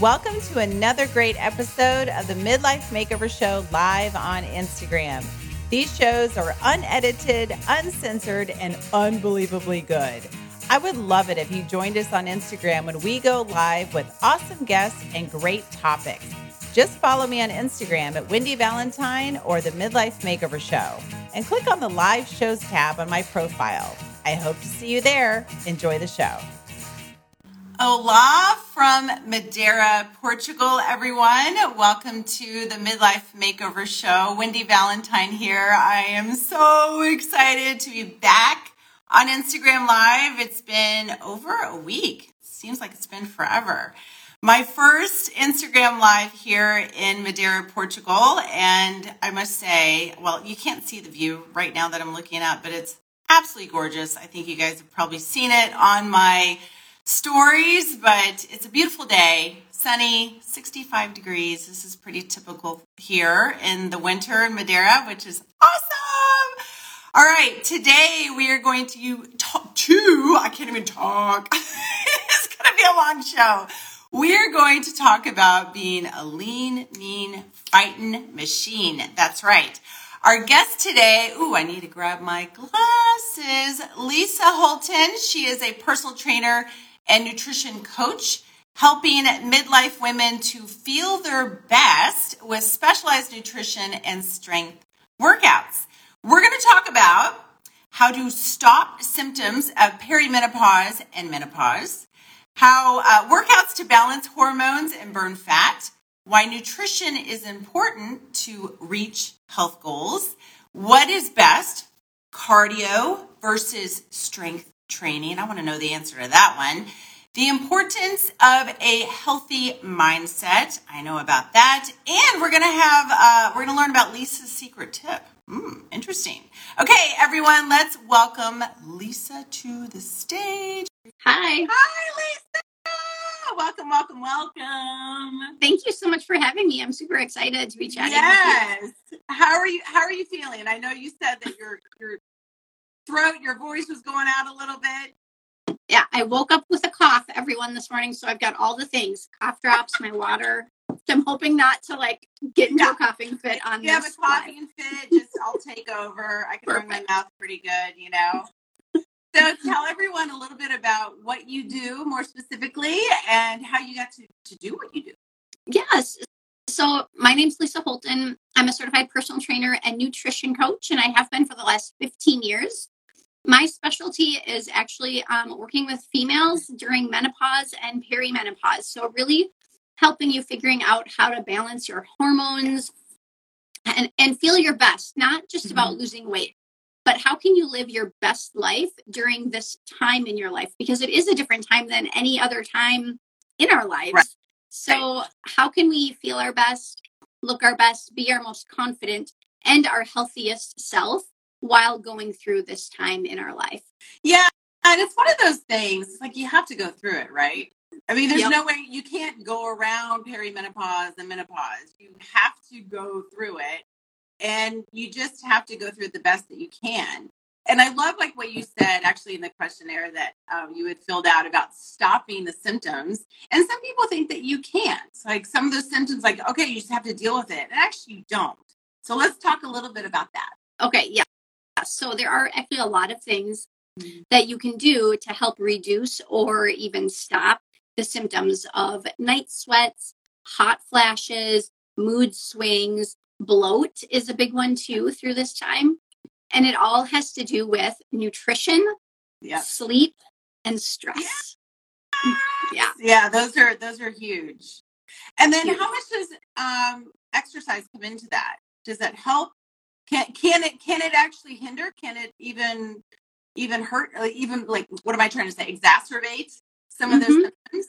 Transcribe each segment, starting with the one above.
Welcome to another great episode of the Midlife Makeover Show live on Instagram. These shows are unedited, uncensored, and unbelievably good. I would love it if you joined us on Instagram when we go live with awesome guests and great topics. Just follow me on Instagram at Wendy Valentine or the Midlife Makeover Show and click on the live shows tab on my profile. I hope to see you there. Enjoy the show. Hola from Madeira, Portugal, everyone. Welcome to the Midlife Makeover Show. Wendy Valentine here. I am so excited to be back on Instagram Live. It's been over a week. Seems like it's been forever. My first Instagram Live here in Madeira, Portugal. And I must say, well, you can't see the view right now that I'm looking at, but it's absolutely gorgeous. I think you guys have probably seen it on my stories, but it's a beautiful day, sunny, 65 degrees. This is pretty typical here in the winter in Madeira, which is awesome. All right, today we are going to talk to, I can't even talk. it's going to be a long show. We're going to talk about being a lean, mean, fighting machine. That's right. Our guest today, ooh, I need to grab my glasses. Lisa Holtan. She is a personal trainer and nutrition coach, helping midlife women to feel their best with specialized nutrition and strength workouts. We're going to talk about how to stop symptoms of perimenopause and menopause, how uh, workouts to balance hormones and burn fat, why nutrition is important to reach health goals, what is best, cardio versus strength training. I want to know the answer to that one. The importance of a healthy mindset. I know about that. And we're going to have, uh, we're going to learn about Lisa's secret tip. Mm, interesting. Okay, everyone, let's welcome Lisa to the stage. Hi. Hi, Lisa. Welcome, welcome, welcome. Thank you so much for having me. I'm super excited to be chatting. Yes. How are you? How are you feeling? I know you said that your your throat, your voice was going out a little bit. Yeah, I woke up with a cough, everyone, this morning. So I've got all the things cough drops, my water. I'm hoping not to like get into a coughing fit on You have a this. live. coughing fit, just I'll take over. I can run my mouth pretty good, you know. So tell everyone a little bit about what you do more specifically and how you got to, to do what you do. Yes. So my name's Lisa Holtan. I'm a certified personal trainer and nutrition coach, and I have been for the last 15 years. My specialty is actually um, working with females during menopause and perimenopause. So, really helping you figuring out how to balance your hormones and, and feel your best, not just about losing weight, but how can you live your best life during this time in your life? Because it is a different time than any other time in our lives. Right. So, how can we feel our best, look our best, be our most confident, and our healthiest self while going through this time in our life? Yeah, and it's one of those things. It's like you have to go through it, right? I mean, there's Yep. no way you can't go around perimenopause and menopause. You have to go through it, and you just have to go through it the best that you can. And I love like what you said actually in the questionnaire that um, you had filled out about stopping the symptoms. And some people think that you can't. Like some of those symptoms, like okay, you just have to deal with it, and actually you don't. So let's talk a little bit about that. Okay, yeah. So, there are actually a lot of things Mhm. that you can do to help reduce or even stop the symptoms of night sweats, hot flashes, mood swings, bloat is a big one too through this time. And it all has to do with nutrition, Yeah. sleep, and stress. Yeah. Yeah, those are those are huge. And then Huge. how much does um exercise come into that? Does that help? Can can it can it actually hinder? Can it even even hurt even like what am I trying to say? Exacerbate some of those Mhm. symptoms?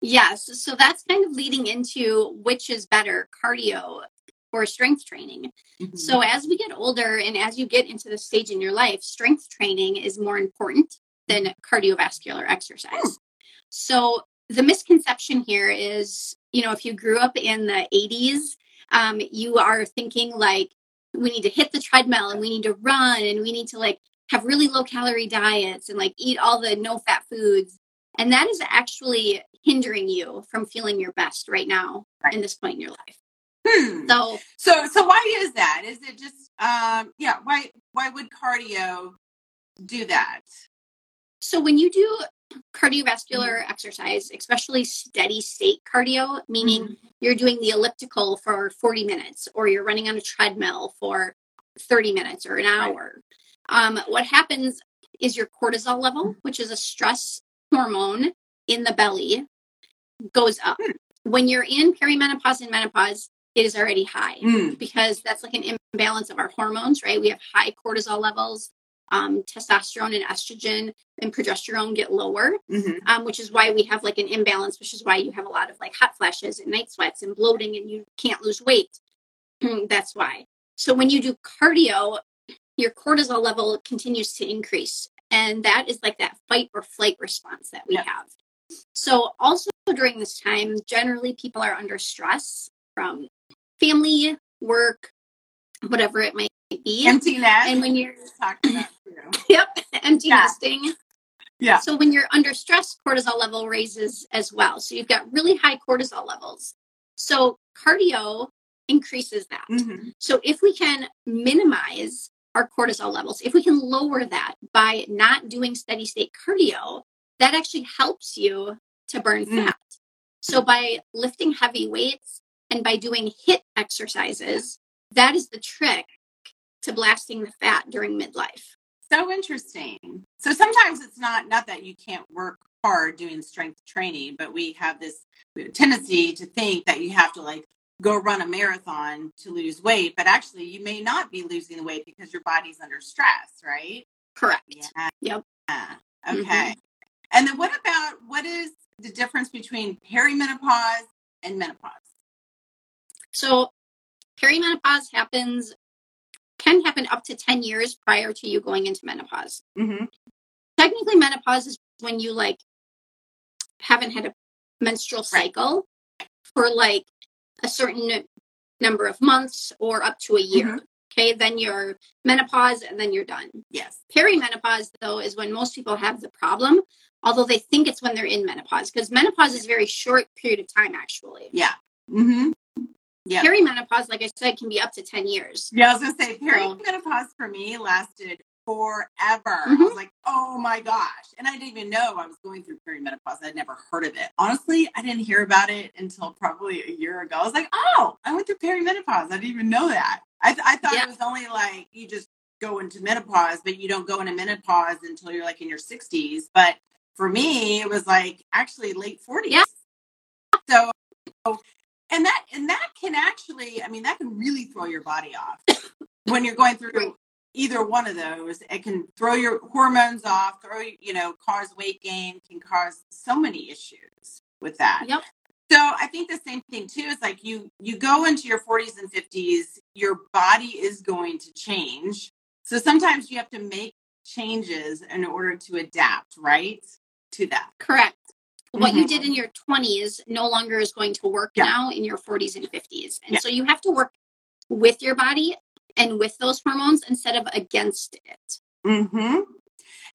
Yes. So that's kind of leading into which is better, cardio or strength training. Mm-hmm. So as we get older and as you get into the stage in your life, strength training is more important than cardiovascular exercise. So the misconception here is, you know, if you grew up in the 80s, um, you are thinking like we need to hit the treadmill and we need to run and we need to like have really low calorie diets and like eat all the no fat foods. And that is actually hindering you from feeling your best right now Right. in this point in your life. Hmm. So, So so why is that? Is it just um yeah, why why would cardio do that? so when you do cardiovascular exercise, especially steady state cardio, meaning you're doing the elliptical for 40 minutes or you're running on a treadmill for 30 minutes or an hour, um, what happens is your cortisol level, which is a stress hormone in the belly, goes up. Hmm. When you're in perimenopause and menopause, it is already high Mm. because that's like an imbalance of our hormones, right? We have high cortisol levels. Um, testosterone and estrogen and progesterone get lower hmm um, which is why we have like an imbalance, which is why you have a lot of like hot flashes and night sweats and bloating and you can't lose weight. That's why. So when you do cardio, your cortisol level continues to increase. And that is like that fight or flight response that we Yeah. have. So also during this time, generally people are under stress from family, work, whatever it might be. Empty nest. And when you're about yep, empty Yeah. nesting. Yeah. So when you're under stress, cortisol level raises as well. So you've got really high cortisol levels. So cardio increases that. hmm So if we can minimize our cortisol levels, if we can lower that by not doing steady state cardio, that actually helps you to burn Mm. fat. So by lifting heavy weights and by doing HIIT exercises, that is the trick to blasting the fat during midlife. So interesting. So sometimes it's not not that you can't work hard doing strength training, but we have this we have a tendency to think that you have to like go run a marathon to lose weight, but actually you may not be losing the weight because your body's under stress, right? Correct. Yeah. Yep. Yeah. Mm-hmm. Okay. And then what about what is the difference between perimenopause and menopause? So perimenopause happens can happen up to 10 years prior to you going into menopause. Mm-hmm. Technically menopause is when you like haven't had a menstrual cycle for like a certain number of months or up to a year. Okay, then you're menopause and then you're done. Yes. Perimenopause though is when most people have the problem, although they think it's when they're in menopause because menopause is a very short period of time actually. Yeah. Mm-hmm. Yeah. Perimenopause, like I said, can be up to 10 years. Yeah, I was gonna say perimenopause for me lasted forever. I Mhm. was like, oh my gosh. And I didn't even know I was going through perimenopause. I'd never heard of it. Honestly, I didn't hear about it until probably a year ago. I was like, oh, I went through perimenopause. I didn't even know that. I, th- I thought Yeah. it was only like you just go into menopause, but you don't go into menopause until you're like in your 60s. But for me, it was like actually late 40s. Yeah. So, and that and that can actually, I mean, that can really throw your body off when you're going through either one of those. It can throw your hormones off, throw you know, cause weight gain, can cause so many issues with that. Yep. So I think the same thing too is like you you go into your 40s and 50s, your body is going to change. So sometimes you have to make changes in order to adapt, right? To that. Correct. What you Mhm. did in your 20s no longer is going to work Yeah. now in your 40s and 50s. And Yeah. so you have to work with your body and with those hormones instead of against it. Mhm.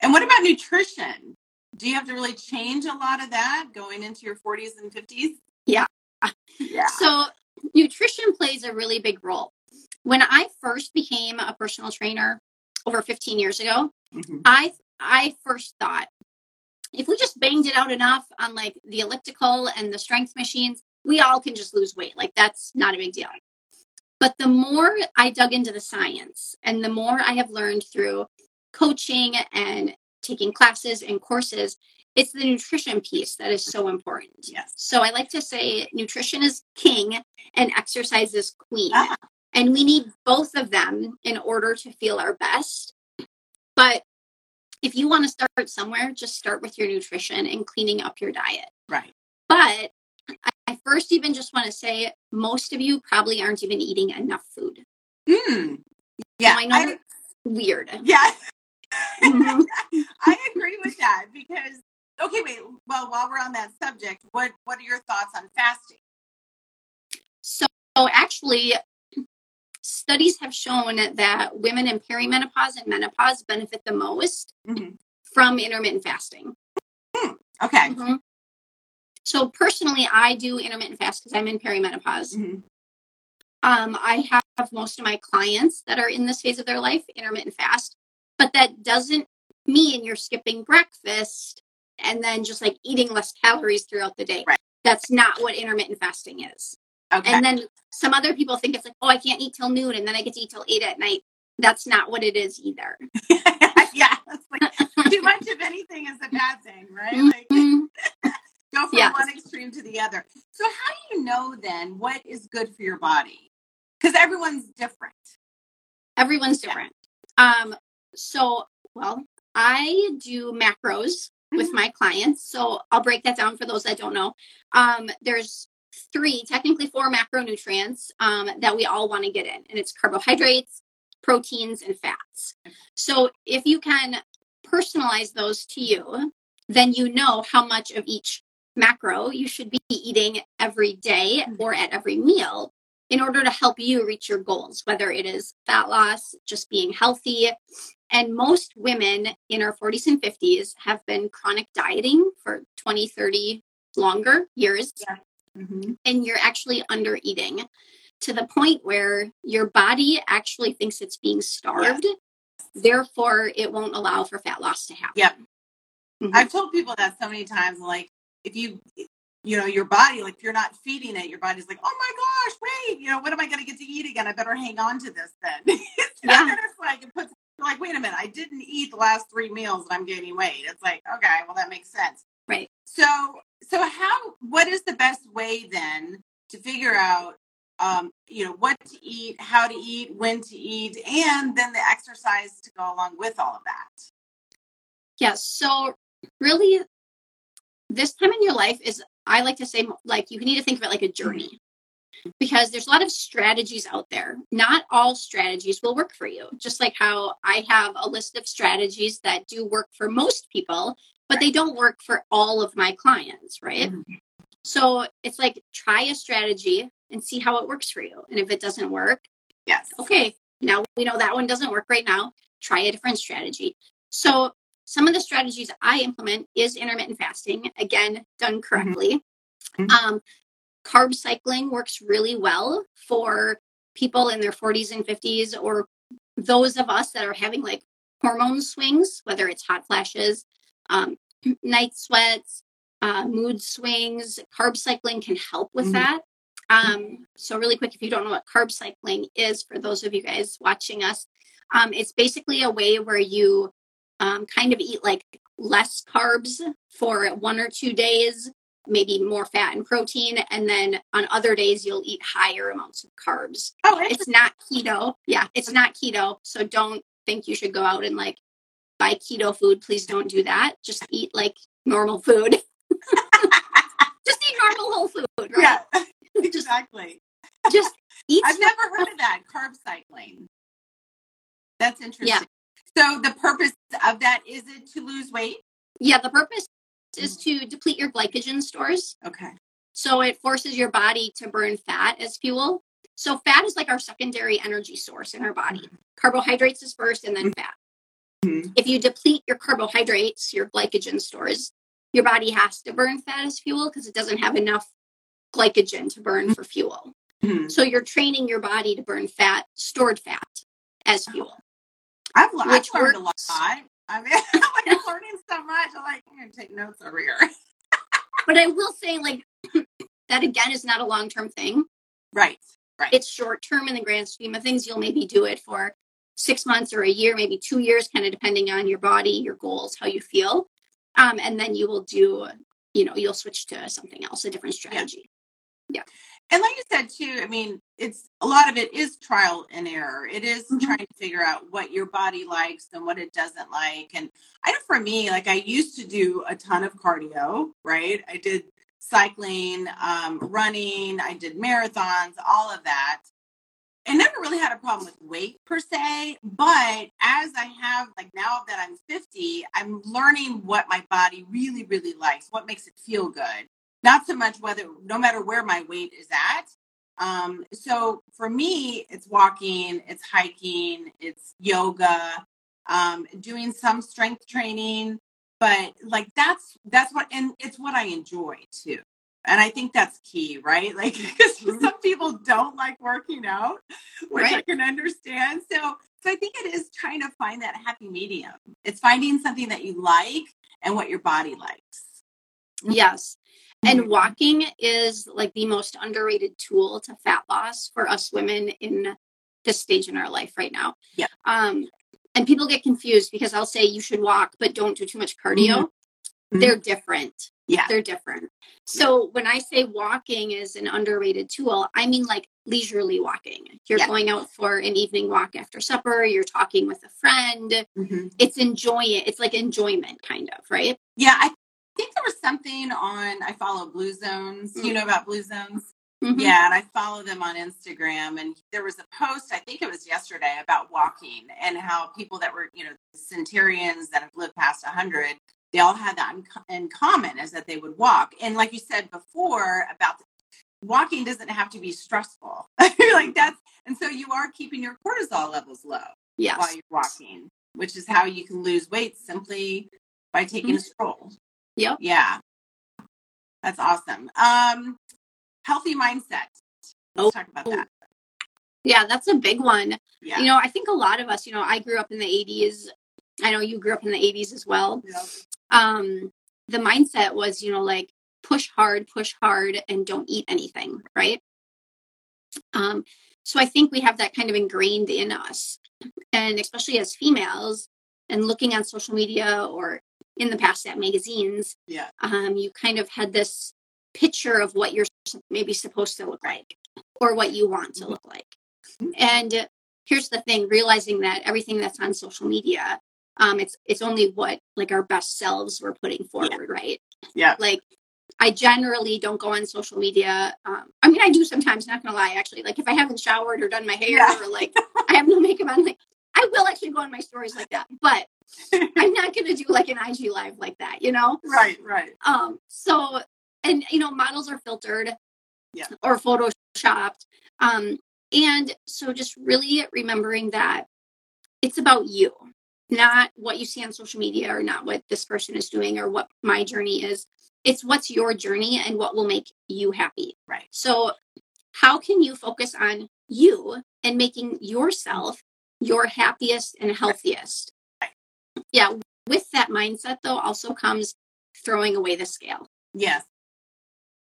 And what about nutrition? Do you have to really change a lot of that going into your 40s and 50s? Yeah. Yeah. So nutrition plays a really big role. When I first became a personal trainer over 15 years ago, Mhm. I I first thought if we just banged it out enough on like the elliptical and the strength machines, we all can just lose weight. Like that's not a big deal. But the more I dug into the science and the more I have learned through coaching and taking classes and courses, it's the nutrition piece that is so important. Yes. So I like to say nutrition is king and exercise is queen. Ah. And we need both of them in order to feel our best. But if you want to start somewhere, just start with your nutrition and cleaning up your diet. Right. But I- first even just want to say most of you probably aren't even eating enough food. Mm. Yeah. I know I- that's weird. yeah. Mhm. I agree with that because okay, wait. Well, while we're on that subject, what what are your thoughts on fasting? So actually, studies have shown that women in perimenopause and menopause benefit the most Mhm. from intermittent fasting. Hmm. Okay. hmm So personally, I do intermittent fast because I'm in perimenopause. Mhm. Um, I have most of my clients that are in this phase of their life intermittent fast, but that doesn't mean you're skipping breakfast and then just like eating less calories throughout the day. Right. That's not what intermittent fasting is. Okay. And then some other people think it's like, oh, I can't eat till noon and then I get to eat till eight at night. That's not what it is either. yeah. Like too much of anything is a bad thing, right? Like Mhm. go from Yes. one extreme to the other. So how do you know then what is good for your body? Because everyone's different. Everyone's Yeah. different. Um, so, well, I do macros with Mhm. my clients. So I'll break that down for those that don't know. Um, there's three, technically four macronutrients um, that we all want to get in, and it's carbohydrates, proteins, and fats. So if you can personalize those to you, then you know how much of each macro you should be eating every day or at every meal in order to help you reach your goals, whether it is fat loss, just being healthy. And most women in our 40s and 50s have been chronic dieting for 20, 30 longer years, Mhm. and you're actually under eating to the point where your body actually thinks it's being starved. Therefore, it won't allow for fat loss to happen. Yep. Mhm. I've told people that so many times. Like, if you, you know, your body, like, if you're not feeding it, your body's like, oh my gosh, wait, you know, what am I going to get to eat again? I better hang on to this then. it's Yeah. like, it puts, like, wait a minute, I didn't eat the last three meals and I'm gaining weight. It's like, okay, well, that makes sense. Right. So, so how, what is the best way then to figure out, um, you know, what to eat, how to eat, when to eat, and then the exercise to go along with all of that? Yes. So, really, this time in your life is, I like to say, like, you need to think of it like a journey because there's a lot of strategies out there. Not all strategies will work for you. Just like how I have a list of strategies that do work for most people, but they don't work for all of my clients, right? Mhm. So, it's like try a strategy and see how it works for you. And if it doesn't work, Yes. okay, now we know that one doesn't work right now. Try a different strategy. So, some of the strategies I implement is intermittent fasting, again, done correctly. Mhm. Um, carb cycling works really well for people in their 40s and 50s, or those of us that are having like hormone swings, whether it's hot flashes, um, night sweats, uh, mood swings. Carb cycling can help with Mhm. that. Um, so, really quick, if you don't know what carb cycling is, for those of you guys watching us, um, it's basically a way where you um, kind of eat like less carbs for one or two days, maybe more fat and protein, and then on other days you'll eat higher amounts of carbs. Oh, It's not keto. Yeah, it's not keto. So don't think you should go out and like buy keto food. Please don't do that. Just eat like normal food. Just eat normal whole food, right? Yeah, Just exactly. just eat I've never heard of that carb cycling. That's interesting. Yeah. So the purpose of that is it to lose weight? Yeah, the purpose is mm. to deplete your glycogen stores. Okay. So it forces your body to burn fat as fuel. So fat is like our secondary energy source in our body. Mm. Carbohydrates is first and then mm. fat. Mhm. If you deplete your carbohydrates, your glycogen stores, your body has to burn fat as fuel because it doesn't have enough glycogen to burn for fuel. Mhm. So you're training your body to burn fat, stored fat as fuel. I've, I've learned a lot. I mean, I'm like I'm learning so much. I'm like, I'm gonna take notes over here. But I will say, like, that again is not a long term thing. Right. Right. it's short term in the grand scheme of things. You'll maybe do it for six months or a year, maybe two years, kind of depending on your body, your goals, how you feel. Um, and then you will do, you know, you'll switch to something else, a different strategy. Yeah. And like you said too, I mean, it's a lot of it is trial and error. It is Mhm. trying to figure out what your body likes and what it doesn't like. And I know for me, like I used to do a ton of cardio, right? I did cycling, um, running, I did marathons, all of that. And never really had a problem with weight per se, but as I have like now that I'm 50, I'm learning what my body really, really likes, what makes it feel good. Not so much whether no matter where my weight is at. Um, so for me, it's walking, it's hiking, it's yoga, um, doing some strength training. but like that's that's what and it's what I enjoy too. And I think that's key, right? Like because Mhm. some people don't like working out, which I can understand. So so I think it is trying to find that happy medium. It's finding something that you like and what your body likes. Yes. And Mhm. walking is like the most underrated tool to fat loss for us women in this stage in our life right now. Yeah. Um, and people get confused because I'll say you should walk, but don't do too much cardio. Mhm. They're different. Yeah. They're different. So when I say walking is an underrated tool, I mean like leisurely walking. You're Yeah. going out for an evening walk after supper, you're talking with a friend. Mhm. It's enjoy it. It's like enjoyment kind of, right? Yeah, I think there was something on I follow Blue Zones. You Mm. know about Blue Zones? Mhm. Yeah, and I follow them on Instagram. And there was a post, I think it was yesterday, about walking and how people that were, you know, centurions that have lived past 100, they all had that in, in common is that they would walk. And like you said before, about walking doesn't have to be stressful. like that's, and so you are keeping your cortisol levels low Yes. while you're walking, which is how you can lose weight simply by taking a stroll. Yep. Yeah. That's awesome. Um, healthy mindset. Let's talk about that. Yeah, that's a big one. Yeah. You know, I think a lot of us, you know, I grew up in the 80s. I know you grew up in the 80s as well. Yeah. Um, the mindset was, you know, like push hard, push hard, and don't eat anything, right? Um, so I think we have that kind of ingrained in us. And especially as females, and looking on social media or in the past at magazines, Yeah. um, you kind of had this picture of what you're maybe supposed to look like or what you want to Mhm. look like. And here's the thing: realizing that everything that's on social media, um, it's it's only what like our best selves we're putting forward, right? Yeah. Like, I generally don't go on social media. Um, I mean, I do sometimes. Not gonna lie, actually. Like, if I haven't showered or done my hair Yeah. or like I have no makeup on, like I will actually go on my stories like that. But I'm not gonna do like an IG live like that, you know? right, right. Um, so and you know, models are filtered Yeah. or photoshopped. Um, and so just really remembering that it's about you, not what you see on social media or not what this person is doing or what my journey is. It's what's your journey and what will make you happy. Right. So how can you focus on you and making yourself your happiest and healthiest? Right. Yeah. With that mindset though also comes throwing away the scale. Yes.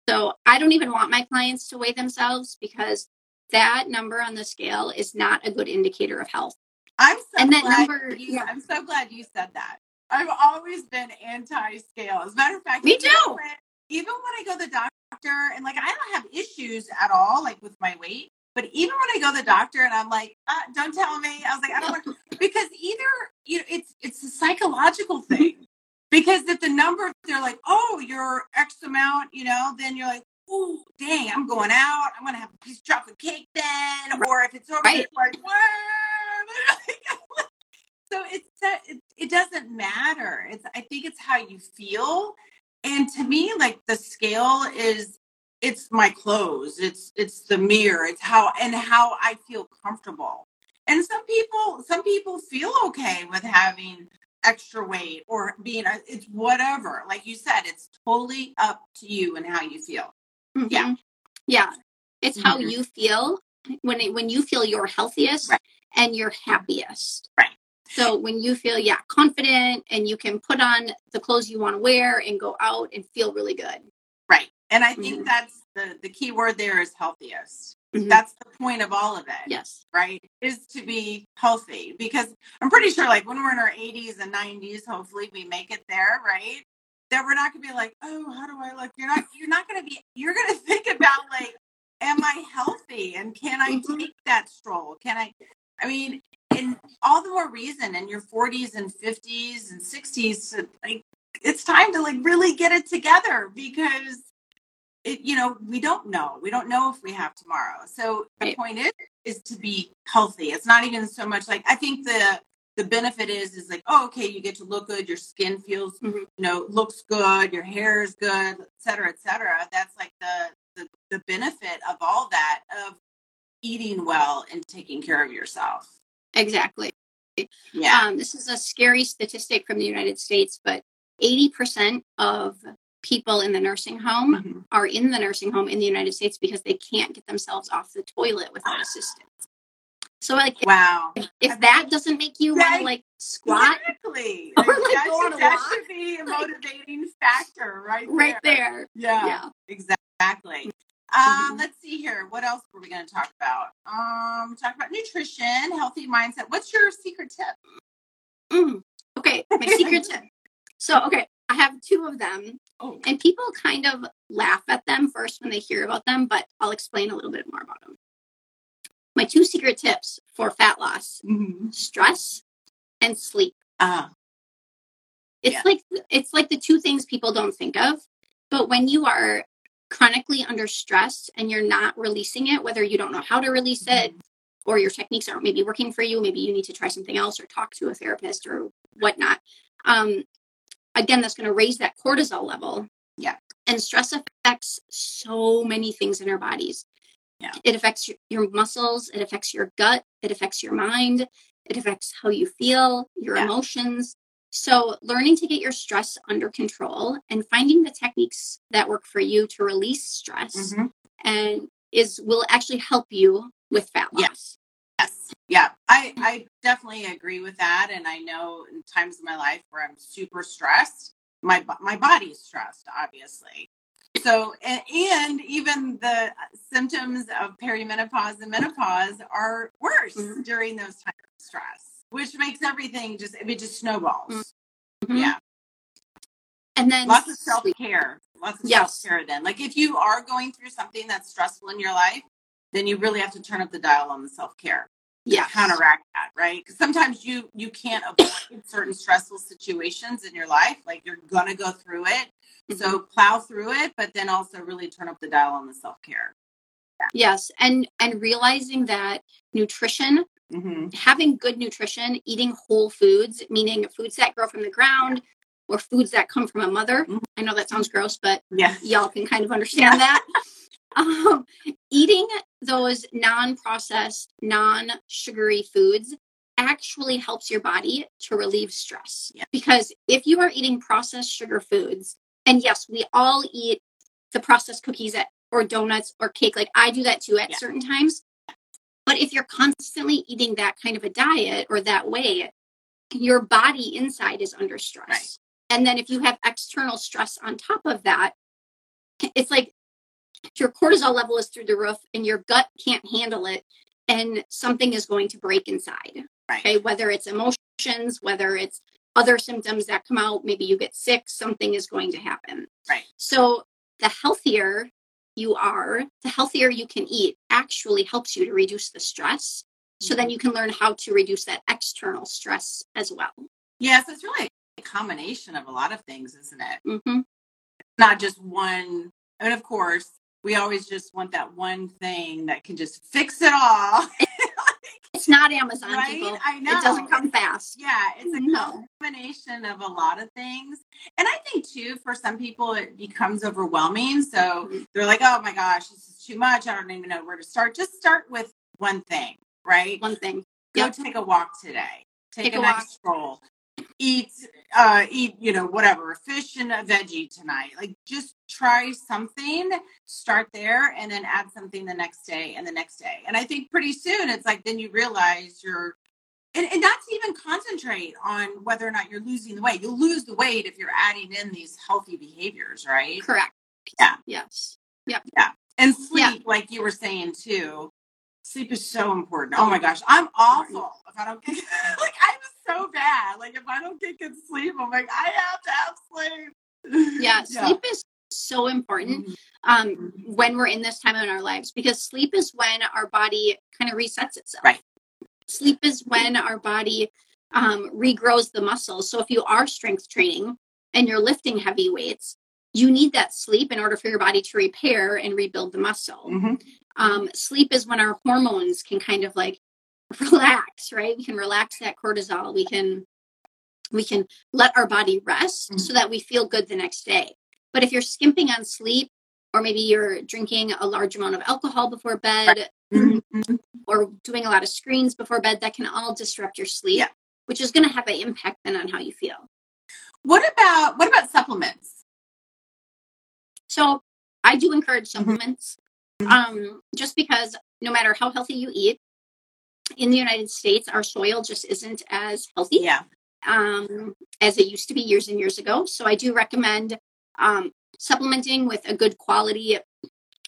So I don't even want my clients to weigh themselves because that number on the scale is not a good indicator of health. I'm so And that glad number- you, yeah. I'm so glad you said that. I've always been anti-scale. As a matter of fact, Me even too. when- even when I go to the doctor and like I don't have issues at all, like with my weight. But even when I go to the doctor and I'm like, uh, don't tell me, I was like, I don't want because either you know it's it's a psychological thing. Because if the number they're like, oh, you're X amount, you know, then you're like, oh, dang, I'm going out. I'm gonna have a piece of chocolate cake then. Or if it's over Right. like, what? so it's that it, it doesn't matter. It's I think it's how you feel. And to me, like the scale is it's my clothes, it's it's the mirror, it's how and how I feel comfortable. And some people some people feel okay with having extra weight or being a, it's whatever. Like you said, it's totally up to you and how you feel. Yeah. Mhm. Yeah. It's how Mhm. you feel when it, when you feel your healthiest Right. and your happiest. Right. So when you feel yeah, confident and you can put on the clothes you want to wear and go out and feel really good. Right. And I think Mhm. that's the the key word there is healthiest. Mhm. That's the point of all of it. Yes. right is to be healthy because i'm pretty sure like when we're in our 80s and 90s hopefully we make it there right that we're not gonna be like oh how do i look you're not you're not gonna be you're gonna think about like am i healthy and can i Mhm. take that stroll can i i mean and all the more reason in your 40s and 50s and 60s to, like it's time to like really get it together because it you know we don't know. We don't know if we have tomorrow. So the Right. point is is to be healthy. It's not even so much like i think the the benefit is is like oh okay you get to look good. Your skin feels Mhm. you know looks good. Your hair is good et cetera et cetera. That's like the the, the benefit of all that of eating well and taking care of yourself Exactly. yeah Um, this is a scary statistic from the United States, but 80% of people in the nursing home Mhm. are in the nursing home in the United States because they can't get themselves off the toilet without assistance. So like Wow. if that doesn't make you want to like squat Exactly. Or, Like, like, that go should, on a that walk. should be a motivating factor right there. right there. Yeah. Yeah. Exactly. Um, let's see here. What else were we going to talk about? Um, talk about nutrition, healthy mindset. What's your secret tip? Mm. Okay, my secret tip. So, okay, I have two of them, Oh, and people kind of laugh at them first when they hear about them, but I'll explain a little bit more about them. My two secret tips for fat loss mm-hmm. stress and sleep. uh, It's Yeah. like it's like the two things people don't think of, but when you are chronically under stress and you're not releasing it, whether you don't know how to release it or your techniques aren't maybe working for you, maybe you need to try something else or talk to a therapist or whatnot. Um, again, that's going to raise that cortisol level. Yeah. And stress affects so many things in our bodies. Yeah. It affects your, your muscles, it affects your gut, it affects your mind, it affects how you feel, your Yeah. emotions. So, learning to get your stress under control and finding the techniques that work for you to release stress mhm. and is will actually help you with fat loss. Yes. Yeah. I, I definitely agree with that. And I know in times in my life where I'm super stressed, my, my body's stressed, obviously. So, and, and even the symptoms of perimenopause and menopause are worse Mhm. during those times of stress, which makes everything just, it just snowballs. Mhm. Yeah. And then Lots of self care. Lots of Yes. self care then. Like if you are going through something that's stressful in your life, then you really have to turn up the dial on the self care. Yeah. counteract that, right? Because sometimes you you can't avoid certain stressful situations in your life. Like you're gonna go through it. Mhm. So plow through it, but then also really turn up the dial on the self care. Yes, and and realizing that nutrition, Mm-hmm. having good nutrition, eating whole foods, meaning foods that grow from the ground or foods that come from a mother. Mhm. I know that sounds gross, but Yeah. y'all can kind of understand that. Um, eating those non-processed, non-sugary foods actually helps your body to relieve stress. Yeah. Because if you are eating processed sugar foods, and yes, we all eat the processed cookies at, or donuts or cake, like I do that too at Yeah. certain times. But if you're constantly eating that kind of a diet or that way, your body inside is under stress. Right. And then if you have external stress on top of that, it's like your cortisol level is through the roof and your gut can't handle it and something is going to break inside. Right. Okay. Whether it's emotions, whether it's other symptoms that come out, maybe you get sick, something is going to happen. Right. So the healthier you are, the healthier you can eat actually helps you to reduce the stress. So then you can learn how to reduce that external stress as well. Yes, it's really a combination of a lot of things, isn't it? Mm-hmm. Not just one. And of course, we always just want that one thing that can just fix it all. It's not Amazon, right? people. I know. It doesn't come fast. Yeah, it's a No. combination of a lot of things. And I think too, for some people, it becomes overwhelming. So Mhm. they're like, oh my gosh, this is too much. I don't even know where to start. Just start with one thing, right? One thing. Go Yep. take a walk today. Take, Take a, a nice walk. stroll. Eat, uh, eat, you know, whatever, a fish and a veggie tonight. Like just try something, start there, and then add something the next day and the next day. And I think pretty soon it's like then you realize you're and, and not to even concentrate on whether or not you're losing the weight. You'll lose the weight if you're adding in these healthy behaviors, right? Correct. Yeah. Yes. Yep. Yeah. And sleep, Yeah. like you were saying too, sleep is so important. Oh my gosh, I'm awful if I don't get like I'm so bad. Like if I don't get good sleep, I'm like I have to have sleep. Yeah. Sleep is so important Mhm. um, when we're in this time in our lives because sleep is when our body kind of resets itself. Right. Sleep is when our body um, regrows the muscles. So if you are strength training and you're lifting heavy weights, you need that sleep in order for your body to repair and rebuild the muscle. Mhm. um, sleep is when our hormones can kind of like relax right we can relax that cortisol we can we can let our body rest so that we feel good the next day but if you're skimping on sleep or maybe you're drinking a large amount of alcohol before bed Mhm. or doing a lot of screens before bed that can all disrupt your sleep Yeah. which is going to have an impact then on how you feel What about what about supplements? So I do encourage Mm-hmm. supplements, um, just because no matter how healthy you eat, in the United States, our soil just isn't as healthy Yeah. um, as it used to be years and years ago. So I do recommend um, supplementing with a good quality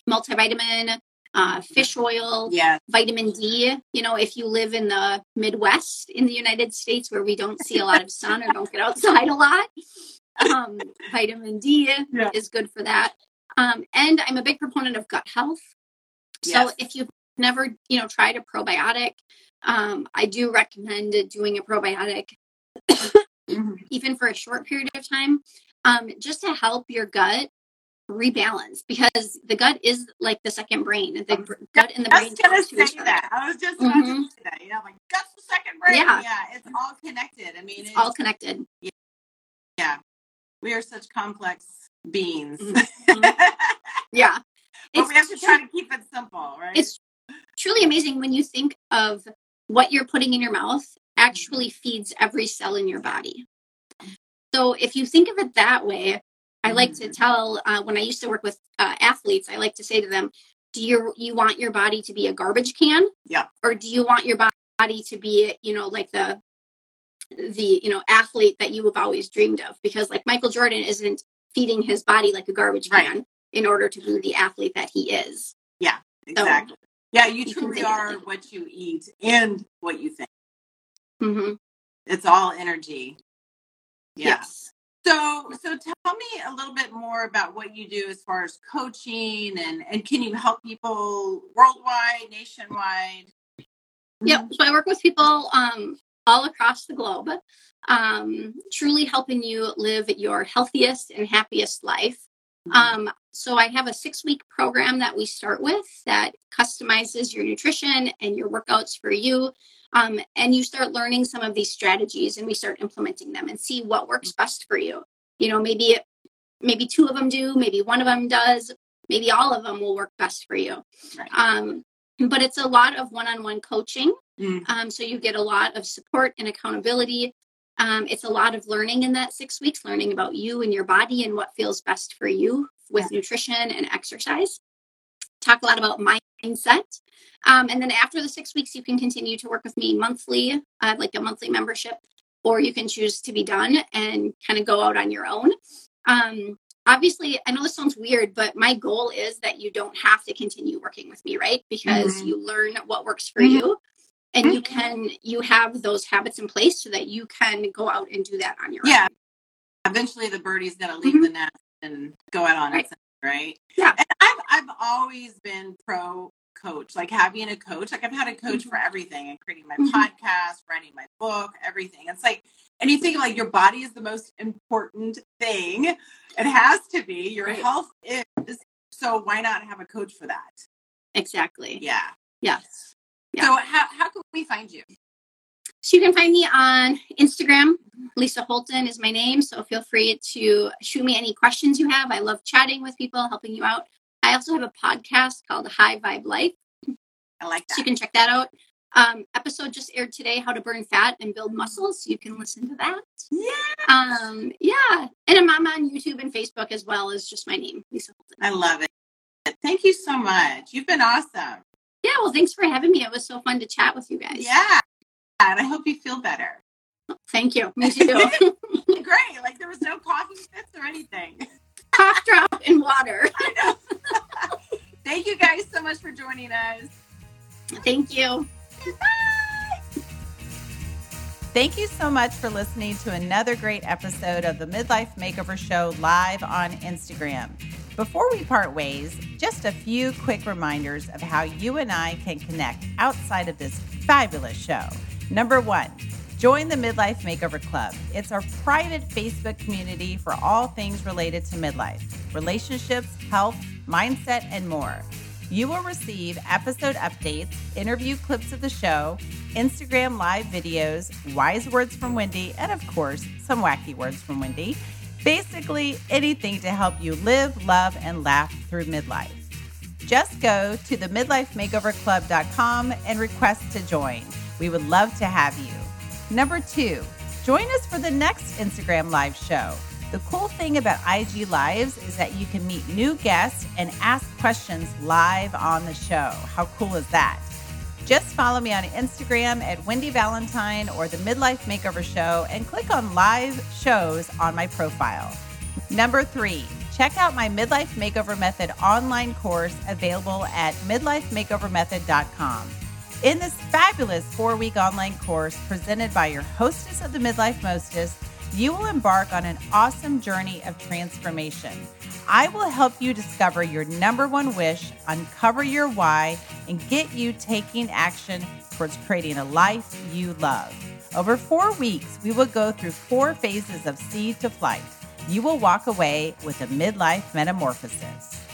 multivitamin, uh, fish oil, Yeah. vitamin D. You know, if you live in the Midwest in the United States where we don't see a lot of sun or don't get outside a lot, um, vitamin D Yeah. is good for that. Um, and I'm a big proponent of gut health. So Yes. if you've never, you know, tried a probiotic, um, I do recommend doing a probiotic Mhm. even for a short period of time, um, just to help your gut rebalance because the gut is like the second brain. The br- gut and the I brain was gonna talk to say that. I was just about Mhm. to say that. You know, like guts the second brain. Yeah. Yeah. It's all connected. I mean, It's it's, all connected. yeah. We are such complex beings. Mhm. Yeah. but we have to try to keep it simple, right? it's truly amazing when you think of what you're putting in your mouth actually feeds every cell in your body. So if you think of it that way, I like to tell uh, when I used to work with uh, athletes, I like to say to them, "Do you you want your body to be a garbage can? Yeah. Or do you want your body to be, you know, like the the you know athlete that you have always dreamed of? Because like Michael Jordan isn't feeding his body like a garbage Right. can in order to be the athlete that he is. Yeah, exactly. yeah, you you truly are what you eat and what you think. hmm It's all energy. Yeah. Yes. So, so tell me a little bit more about what you do as far as coaching, and and can you help people worldwide, nationwide? Yep. So I work with people um, all across the globe, um, truly helping you live your healthiest and happiest life. Um, so I have a six week program that we start with that customizes your nutrition and your workouts for you. Um, and you start learning some of these strategies and we start implementing them and see what works best for you. You know, maybe maybe two of them do, maybe one of them does, maybe all of them will work best for you. Right. Um, but it's a lot of one-on-one coaching. Mm. Um, so you get a lot of support and accountability. Um, it's a lot of learning in that six weeks, learning about you and your body and what feels best for you with nutrition and exercise. Talk a lot about mindset. Um, and then after the six weeks, you can continue to work with me monthly, uh, like a monthly membership, or you can choose to be done and kind of go out on your own. Um, obviously, I know this sounds weird, but my goal is that you don't have to continue working with me, right? Because Mhm. you learn what works for Mhm. you and you Mhm. can you have those habits in place so that you can go out and do that on your Yeah. own. Yeah. Eventually, the birdie's gonna leave Mhm. the nest and go out on Right. its right? Yeah. And I've I've always been pro coach, like having a coach. Like I've had a coach for everything, and creating my Mhm. podcast, writing my book, everything. It's like, and you think like your body is the most important thing. It has to be. Your Right. health is. So why not have a coach for that? Exactly. Yeah. Yes. Yeah. So how how can we find you? So you can find me on Instagram. Lisa Holtan is my name. So feel free to shoot me any questions you have. I love chatting with people, helping you out. I also have a podcast called High Vibe Life. I like So that. you can check that out. Um, episode just aired today, How to Burn Fat and Build Muscles. So you can listen to that. Yeah. Um, yeah. And I'm on YouTube and Facebook as well as just my name, Lisa Holtan. I love it. Thank you so much. You've been awesome. Yeah, well, thanks for having me. It was so fun to chat with you guys. Yeah. And I hope you feel better. Thank you. Me too. Great. Like there was no coughing fits or anything. Cough drop and water. I know. Thank you guys so much for joining us. Thank you. Thank you so much for listening to another great episode of the Midlife Makeover Show live on Instagram. Before we part ways, just a few quick reminders of how you and I can connect outside of this fabulous show. Number one, join the Midlife Makeover Club. It's our private Facebook community for all things related to midlife, relationships, health, mindset, and more. You will receive episode updates, interview clips of the show, Instagram live videos, wise words from Wendy, and of course, some wacky words from Wendy. Basically, anything to help you live, love, and laugh through midlife. Just go to the midlifemakeoverclub.com and request to join. We would love to have you. Number two, Join us for the next Instagram Live show. The cool thing about IG Lives is that you can meet new guests and ask questions live on the show. How cool is that? Just follow me on Instagram at Wendy Valentine or the Midlife Makeover Show and click on live shows on my profile. Number three, check out my Midlife Makeover Method online course available at midlifemakeovermethod.com. In this fabulous four week online course presented by your hostess of the Midlife Mostess, you will embark on an awesome journey of transformation. I will help you discover your number one wish, uncover your why, and get you taking action towards creating a life you love. Over four weeks, we will go through four phases of seed to flight. You will walk away with a midlife metamorphosis.